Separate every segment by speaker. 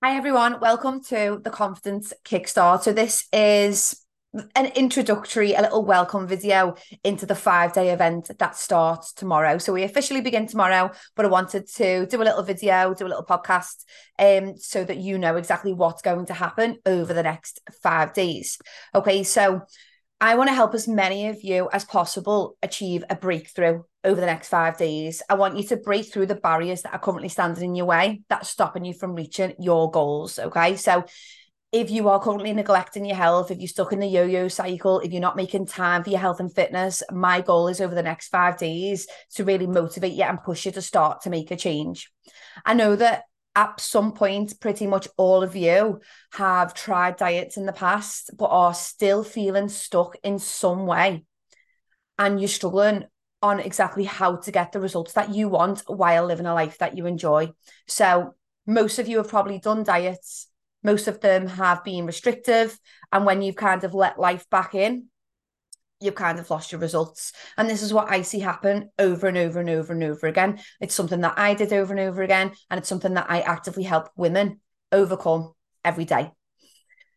Speaker 1: Hi, everyone. Welcome to the Confidence Kickstart. So, this is an introductory, a little welcome video into the five day event that starts tomorrow. So, we officially begin tomorrow, but I wanted to do a little video, do a little podcast, um, so that you know exactly what's going to happen over the next five days. Okay, so I want to help as many of you as possible achieve a breakthrough over the next five days. I want you to break through the barriers that are currently standing in your way that's stopping you from reaching your goals. Okay. So if you are currently neglecting your health, if you're stuck in the yo yo cycle, if you're not making time for your health and fitness, my goal is over the next five days to really motivate you and push you to start to make a change. I know that at some point, pretty much all of you have tried diets in the past, but are still feeling stuck in some way. And you're struggling on exactly how to get the results that you want while living a life that you enjoy. So, most of you have probably done diets, most of them have been restrictive. And when you've kind of let life back in, you've kind of lost your results. And this is what I see happen over and over and over and over again. It's something that I did over and over again. And it's something that I actively help women overcome every day.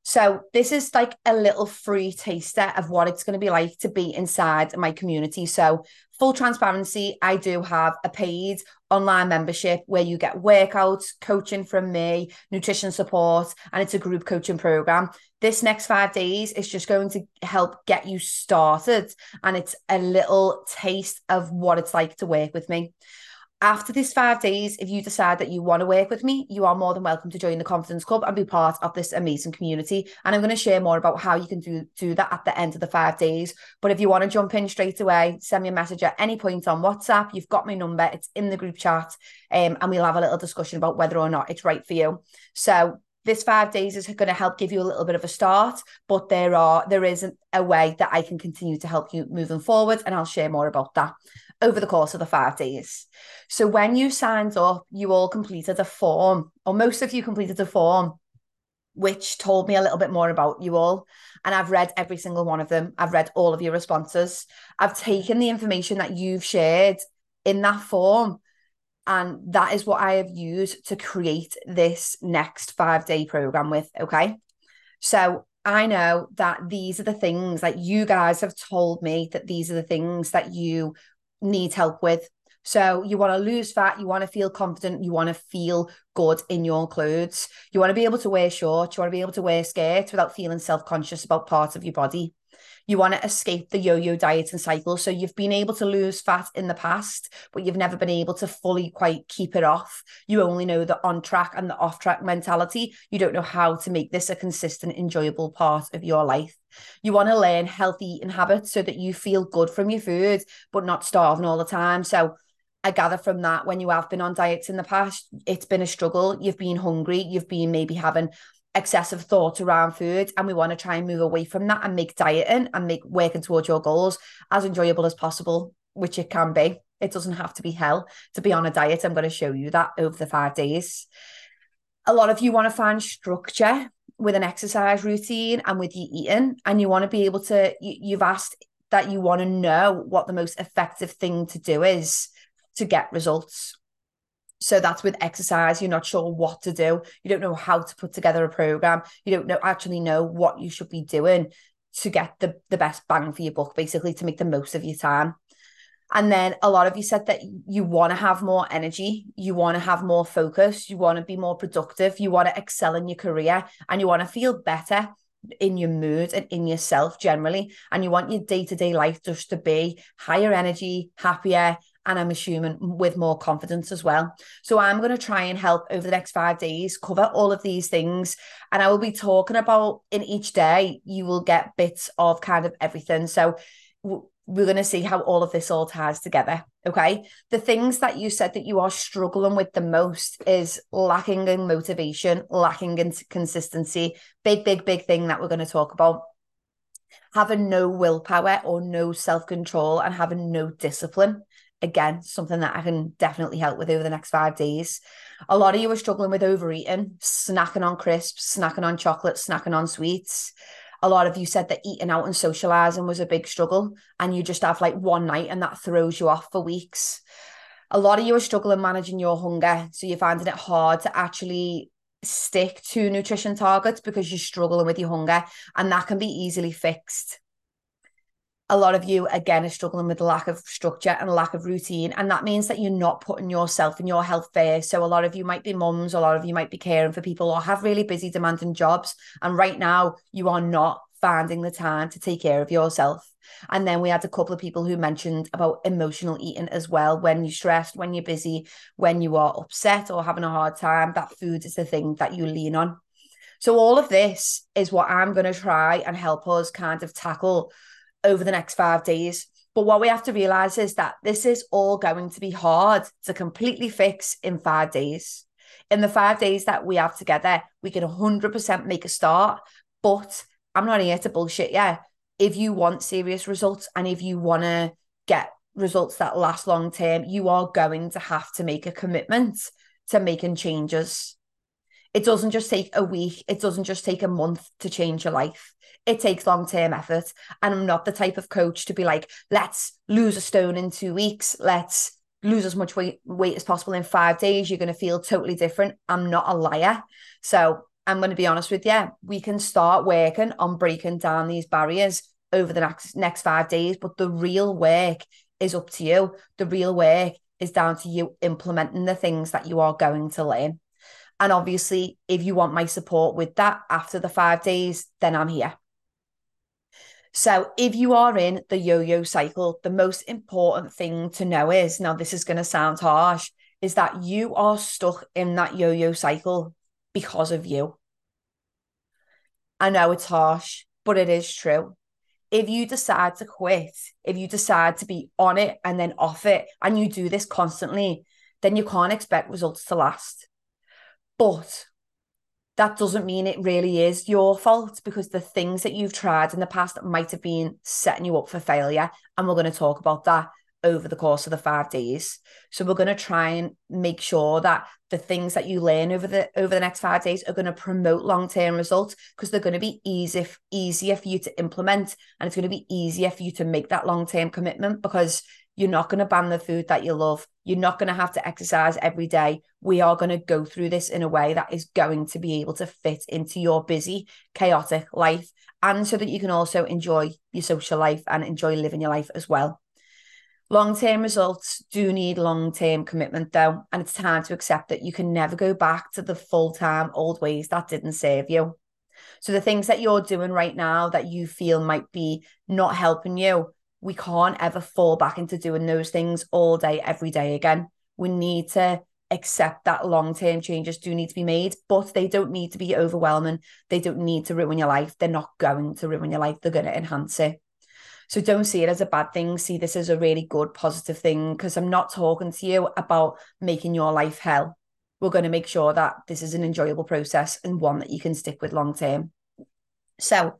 Speaker 1: So this is like a little free taster of what it's going to be like to be inside my community. So full transparency, I do have a paid online membership where you get workouts, coaching from me, nutrition support, and it's a group coaching program. This next five days is just going to help get you started. And it's a little taste of what it's like to work with me after these five days, if you decide that you want to work with me, you are more than welcome to join the Confidence Club and be part of this amazing community. And I'm going to share more about how you can do, do that at the end of the five days. But if you want to jump in straight away, send me a message at any point on WhatsApp. You've got my number, it's in the group chat, um, and we'll have a little discussion about whether or not it's right for you. So this five days is going to help give you a little bit of a start but there are there isn't a way that i can continue to help you moving forward and i'll share more about that over the course of the five days. So when you signed up, you all completed a form, or most of you completed a form, which told me a little bit more about you all. And I've read every single one of them. I've read all of your responses. I've taken the information that you've shared in that form. And that is what I have used to create this next five day program with. Okay. So I know that these are the things that you guys have told me that these are the things that you need help with. So you want to lose fat, you want to feel confident, you want to feel good in your clothes. You want to be able to wear shorts, you want to be able to wear skirts without feeling self-conscious about parts of your body. You want to escape the yo-yo diet and cycle. So you've been able to lose fat in the past, but you've never been able to fully quite keep it off. You only know the on track and the off track mentality. You don't know how to make this a consistent, enjoyable part of your life. You want to learn healthy eating habits so that you feel good from your food, but not starving all the time. So I gather from that when you have been on diets in the past, it's been a struggle. You've been hungry, you've been maybe having excessive thoughts around food and we want to try and move away from that and make dieting and make working towards your goals as enjoyable as possible which it can be. It doesn't have to be hell. To be on a diet i'm going to show you that over the five days. A lot of you want to find structure with an exercise routine and with your eating and you want to be able to you, you've asked that you want to know what the most effective thing to do is to get results so that's with exercise you're not sure what to do. You don't know how to put together a program. You don't know actually know what you should be doing to get the the best bang for your buck basically to make the most of your time. And then a lot of you said that you want to have more energy you want to have more focus you want to be more productive you want to excel in your career and you want to feel better in your mood and in yourself generally. And you want your day-to-day life just to be higher energy happier and I'm assuming with more confidence as well. So I'm going to try and help over the next five days cover all of these things. And I will be talking about in each day, you will get bits of kind of everything. So we're going to see how all of this all ties together. Okay. The things that you said that you are struggling with the most is lacking in motivation, lacking in consistency. Big, big, big thing that we're going to talk about having no willpower or no self control and having no discipline again, something that I can definitely help with over the next five days. A lot of you are struggling with overeating, snacking on crisps, snacking on chocolate, snacking on sweets. A lot of you said that eating out and socializing was a big struggle, and you just have like one night and that throws you off for weeks. A lot of you are struggling managing your hunger. So you're finding it hard to actually stick to nutrition targets because you're struggling with your hunger, and that can be easily fixed. A lot of you, again, are struggling with lack of structure and lack of routine. And that means that you're not putting yourself and your health first. So, a lot of you might be mums, a lot of you might be caring for people or have really busy, demanding jobs. And right now, you are not finding the time to take care of yourself. And then we had a couple of people who mentioned about emotional eating as well. When you're stressed, when you're busy, when you are upset or having a hard time, that food is the thing that you lean on. So, all of this is what I'm going to try and help us kind of tackle over the next five days. But what we have to realize is that this is all going to be hard to completely fix in five days. In the five days that we have together, we can 100% make a start. But I'm not here to bullshit yeah. If you want serious results and if you want to get results that last long term, you are going to have to make a commitment to making changes. It doesn't just take a week, it doesn't just take a month to change your life. It takes long term effort. And I'm not the type of coach to be like, let's lose a stone in two weeks, let's lose as much weight, weight as possible in five days. You're going to feel totally different. I'm not a liar. So I'm going to be honest with you, we can start working on breaking down these barriers over the next next five days, but the real work is up to you. The real work is down to you implementing the things that you are going to learn. And obviously, if you want my support with that after the five days, then I'm here. So, if you are in the yo yo cycle, the most important thing to know is now, this is going to sound harsh, is that you are stuck in that yo yo cycle because of you. I know it's harsh, but it is true. If you decide to quit, if you decide to be on it and then off it, and you do this constantly, then you can't expect results to last. But that doesn't mean it really is your fault because the things that you've tried in the past might have been setting you up for failure. And we're going to talk about that over the course of the five days. So we're going to try and make sure that the things that you learn over the over the next five days are going to promote long-term results because they're going to be easy easier for you to implement and it's going to be easier for you to make that long-term commitment because you're not going to ban the food that you love. You're not going to have to exercise every day. We are going to go through this in a way that is going to be able to fit into your busy, chaotic life. And so that you can also enjoy your social life and enjoy living your life as well. Long term results do need long term commitment, though, and it's time to accept that you can never go back to the full time old ways that didn't serve you. So, the things that you're doing right now that you feel might be not helping you, we can't ever fall back into doing those things all day, every day again. We need to accept that long term changes do need to be made, but they don't need to be overwhelming. They don't need to ruin your life. They're not going to ruin your life, they're going to enhance it. So don't see it as a bad thing. See this as a really good, positive thing because I'm not talking to you about making your life hell. We're going to make sure that this is an enjoyable process and one that you can stick with long term. So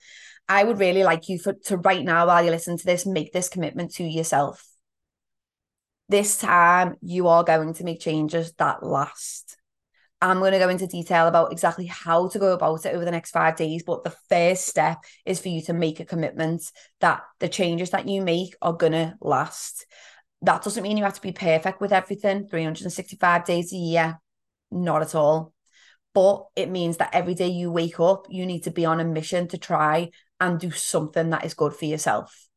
Speaker 1: I would really like you for, to right now, while you listen to this, make this commitment to yourself. This time, you are going to make changes that last. I'm going to go into detail about exactly how to go about it over the next five days. But the first step is for you to make a commitment that the changes that you make are going to last. That doesn't mean you have to be perfect with everything 365 days a year, not at all. But it means that every day you wake up, you need to be on a mission to try and do something that is good for yourself.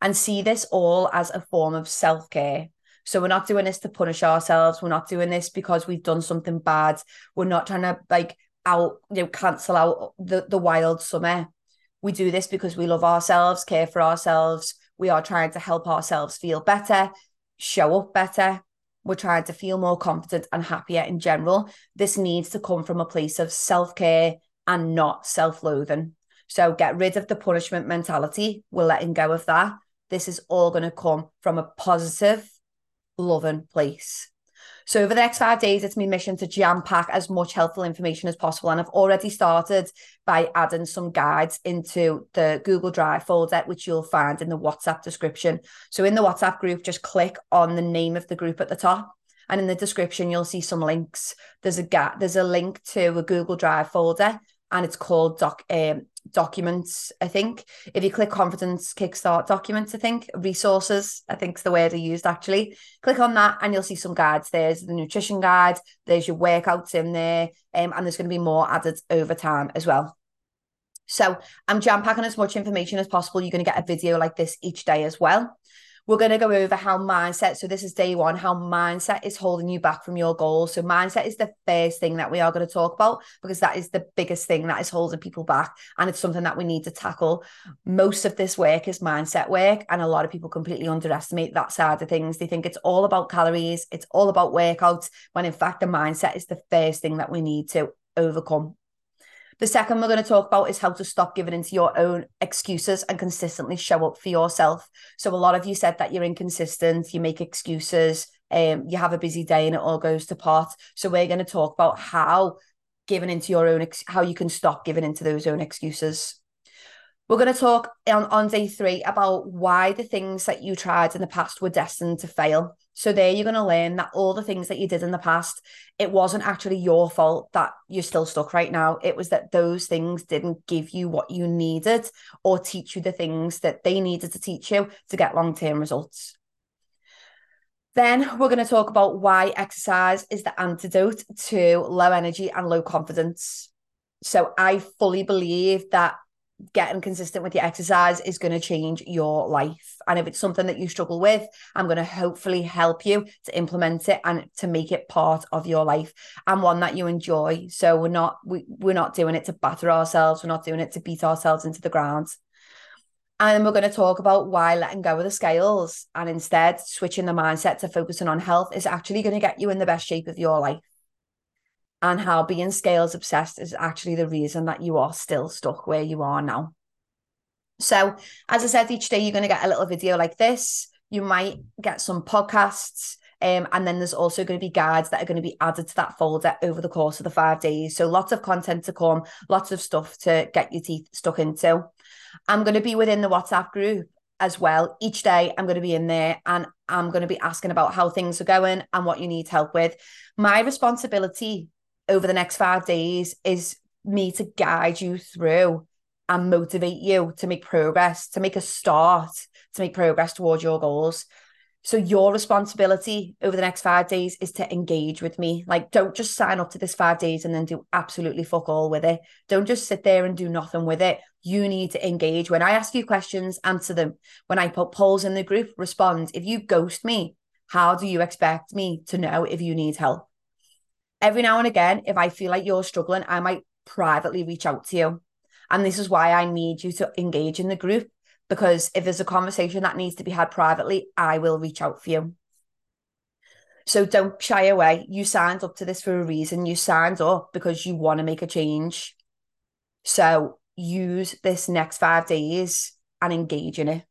Speaker 1: And see this all as a form of self care so we're not doing this to punish ourselves. We're not doing this because we've done something bad. We're not trying to like out, you know, cancel out the, the wild summer. We do this because we love ourselves, care for ourselves. We are trying to help ourselves feel better, show up better. We're trying to feel more confident and happier in general. This needs to come from a place of self care and not self loathing. So get rid of the punishment mentality. We're letting go of that. This is all going to come from a positive, loving place. So over the next five days, it's my mission to jam pack as much helpful information as possible. And I've already started by adding some guides into the Google Drive folder, which you'll find in the WhatsApp description. So in the WhatsApp group, just click on the name of the group at the top. And in the description, you'll see some links. There's a gap, there's a link to a Google Drive folder and it's called doc um, documents. I think if you click confidence kickstart documents, I think resources. I think is the word I used actually. Click on that, and you'll see some guides. There's the nutrition guide. There's your workouts in there, um, and there's going to be more added over time as well. So I'm jam packing as much information as possible. You're going to get a video like this each day as well. We're going to go over how mindset, so this is day one, how mindset is holding you back from your goals. So, mindset is the first thing that we are going to talk about because that is the biggest thing that is holding people back. And it's something that we need to tackle. Most of this work is mindset work. And a lot of people completely underestimate that side of things. They think it's all about calories, it's all about workouts, when in fact, the mindset is the first thing that we need to overcome the second we're going to talk about is how to stop giving into your own excuses and consistently show up for yourself. So a lot of you said that you're inconsistent, you make excuses, um, you have a busy day and it all goes to pot. So we're going to talk about how giving into your own ex- how you can stop giving into those own excuses. We're going to talk on, on day three about why the things that you tried in the past were destined to fail. So there you're going to learn that all the things that you did in the past, it wasn't actually your fault that you're still stuck right now. It was that those things didn't give you what you needed or teach you the things that they needed to teach you to get long-term results. Then we're going to talk about why exercise is the antidote to low energy and low confidence. So I fully believe that getting consistent with your exercise is going to change your life. And if it's something that you struggle with, I'm going to hopefully help you to implement it and to make it part of your life and one that you enjoy. So we're not we, we're not doing it to batter ourselves, we're not doing it to beat ourselves into the ground. And then we're going to talk about why letting go of the scales and instead switching the mindset to focusing on health is actually going to get you in the best shape of your life and how being scales obsessed is actually the reason that you are still stuck where you are now. So, as I said, each day you're going to get a little video like this. You might get some podcasts. Um, and then there's also going to be guides that are going to be added to that folder over the course of the five days. So lots of content to come, lots of stuff to get your teeth stuck into. I'm going to be within the WhatsApp group as well. Each day I'm going to be in there and I'm going to be asking about how things are going and what you need help with. My responsibility over the next five days is me to guide you through and motivate you to make progress, to make a start, to make progress towards your goals. So your responsibility over the next five days is to engage with me. Like, don't just sign up to this five days and then do absolutely fuck all with it. Don't just sit there and do nothing with it. You need to engage. When I ask you questions, answer them. When I put polls in the group, respond. If you ghost me, how do you expect me to know if you need help? Every now and again, if I feel like you're struggling, I might privately reach out to you. And this is why I need you to engage in the group because if there's a conversation that needs to be had privately, I will reach out for you. So don't shy away. You signed up to this for a reason. You signed up because you want to make a change. So use this next five days and engage in it.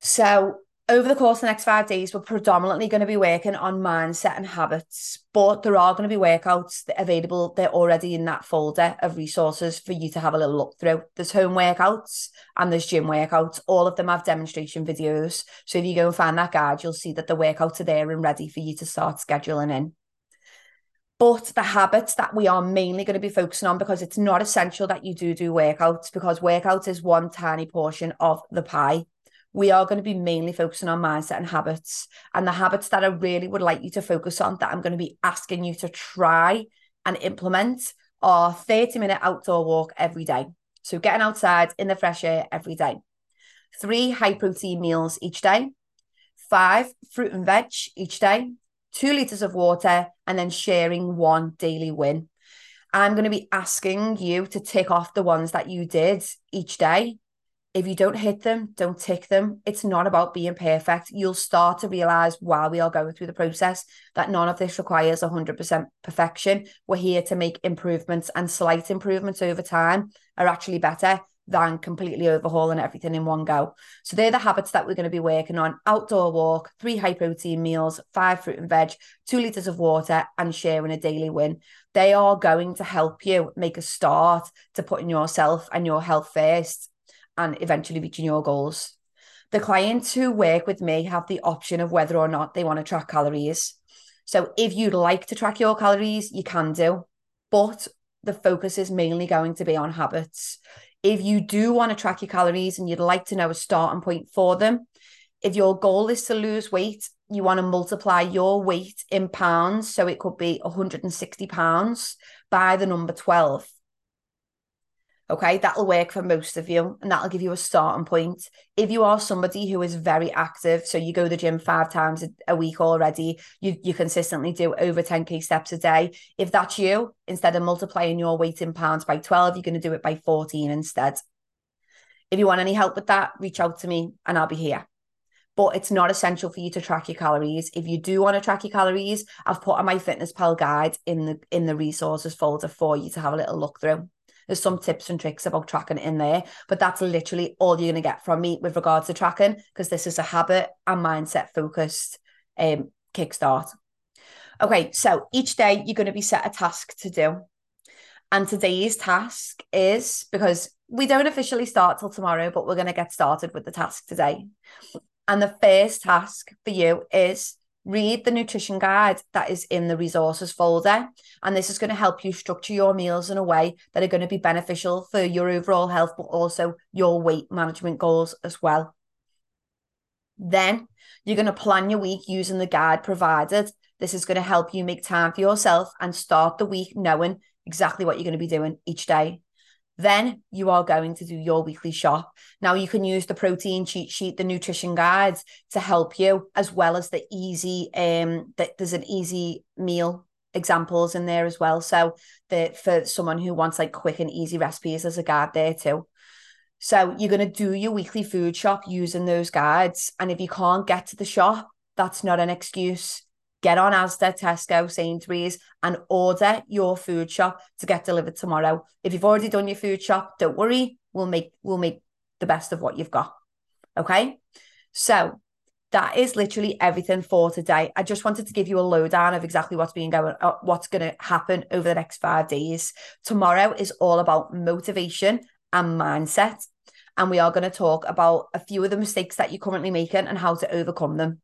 Speaker 1: So over the course of the next five days, we're predominantly going to be working on mindset and habits, but there are going to be workouts available. They're already in that folder of resources for you to have a little look through. There's home workouts and there's gym workouts. All of them have demonstration videos. So if you go and find that guide, you'll see that the workouts are there and ready for you to start scheduling in. But the habits that we are mainly going to be focusing on, because it's not essential that you do do workouts, because workouts is one tiny portion of the pie we are going to be mainly focusing on mindset and habits. And the habits that I really would like you to focus on that I'm going to be asking you to try and implement are 30 minute outdoor walk every day. So getting outside in the fresh air every day. Three high protein meals each day. Five fruit and veg each day. Two liters of water and then sharing one daily win. I'm going to be asking you to tick off the ones that you did each day if you don't hit them, don't tick them. It's not about being perfect. You'll start to realize while we are going through the process that none of this requires 100% perfection. We're here to make improvements, and slight improvements over time are actually better than completely overhauling everything in one go. So they're the habits that we're going to be working on outdoor walk, three high protein meals, five fruit and veg, two liters of water, and sharing a daily win. They are going to help you make a start to putting yourself and your health first and eventually reaching your goals. The clients who work with me have the option of whether or not they want to track calories. So if you'd like to track your calories, you can do. But the focus is mainly going to be on habits. If you do want to track your calories and you'd like to know a starting point for them, if your goal is to lose weight, you want to multiply your weight in pounds. So it could be 160 pounds by the number 12. Okay, that'll work for most of you and that'll give you a starting point. If you are somebody who is very active, so you go to the gym five times a, week already, you, you consistently do over 10k steps a day. If that's you, instead of multiplying your weight in pounds by 12, you're going to do it by 14 instead. If you want any help with that, reach out to me and I'll be here but it's not essential for you to track your calories. If you do want to track your calories, I've put on MyFitnessPal guide in the in the resources folder for you to have a little look through. There's some tips and tricks about tracking in there, but that's literally all you're going to get from me with regards to tracking because this is a habit and mindset focused um, kickstart. Okay, so each day you're going to be set a task to do. And today's task is because we don't officially start till tomorrow, but we're going to get started with the task today. And the first task for you is read the nutrition guide that is in the resources folder. And this is going to help you structure your meals in a way that are going to be beneficial for your overall health, but also your weight management goals as well. Then you're going to plan your week using the guide provided. This is going to help you make time for yourself and start the week knowing exactly what you're going to be doing each day. Then you are going to do your weekly shop. Now you can use the protein cheat sheet, the nutrition guides to help you, as well as the easy um that there's an easy meal examples in there as well. So that for someone who wants like quick and easy recipes, there's a guide there too. So you're gonna do your weekly food shop using those guides. And if you can't get to the shop, that's not an excuse get on Asda, Tesco, Sainsbury's, and order your food shop to get delivered tomorrow. If you've already done your food shop, don't worry. We'll make we'll make the best of what you've got. Okay. So that is literally everything for today. I just wanted to give you a lowdown of exactly what's being going, uh, what's going to happen over the next five days. Tomorrow is all about motivation and mindset, and we are going to talk about a few of the mistakes that you're currently making and how to overcome them.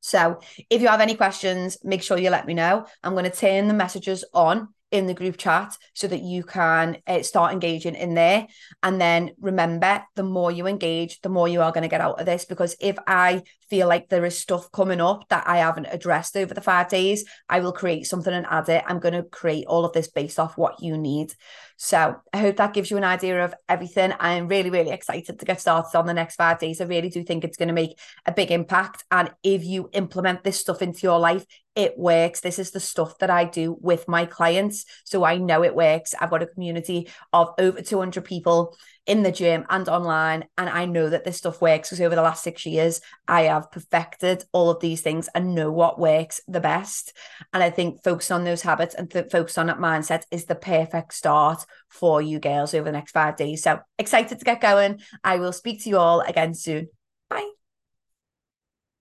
Speaker 1: So if you have any questions, make sure you let me know. I'm going to turn the messages on in the group chat so that you can uh, start engaging in there. And then remember, the more you engage, the more you are going to get out of this. Because if I feel like there is stuff coming up that I haven't addressed over the five days, I will create something and add it. I'm going to create all of this based off what you need. So I hope that gives you an idea of everything. I am really, really excited to get started on the next five days. I really do think it's going to make a big impact. And if you implement this stuff into your life, it works. This is the stuff that I do with my clients. So I know it works. I've got a community of over 200 people in the gym and online. And I know that this stuff works because over the last six years, I have perfected all of these things and know what works the best. And I think focusing on those habits and th- focus on that mindset is the perfect start for you girls over the next five days. So excited to get going. I will speak to you all again soon.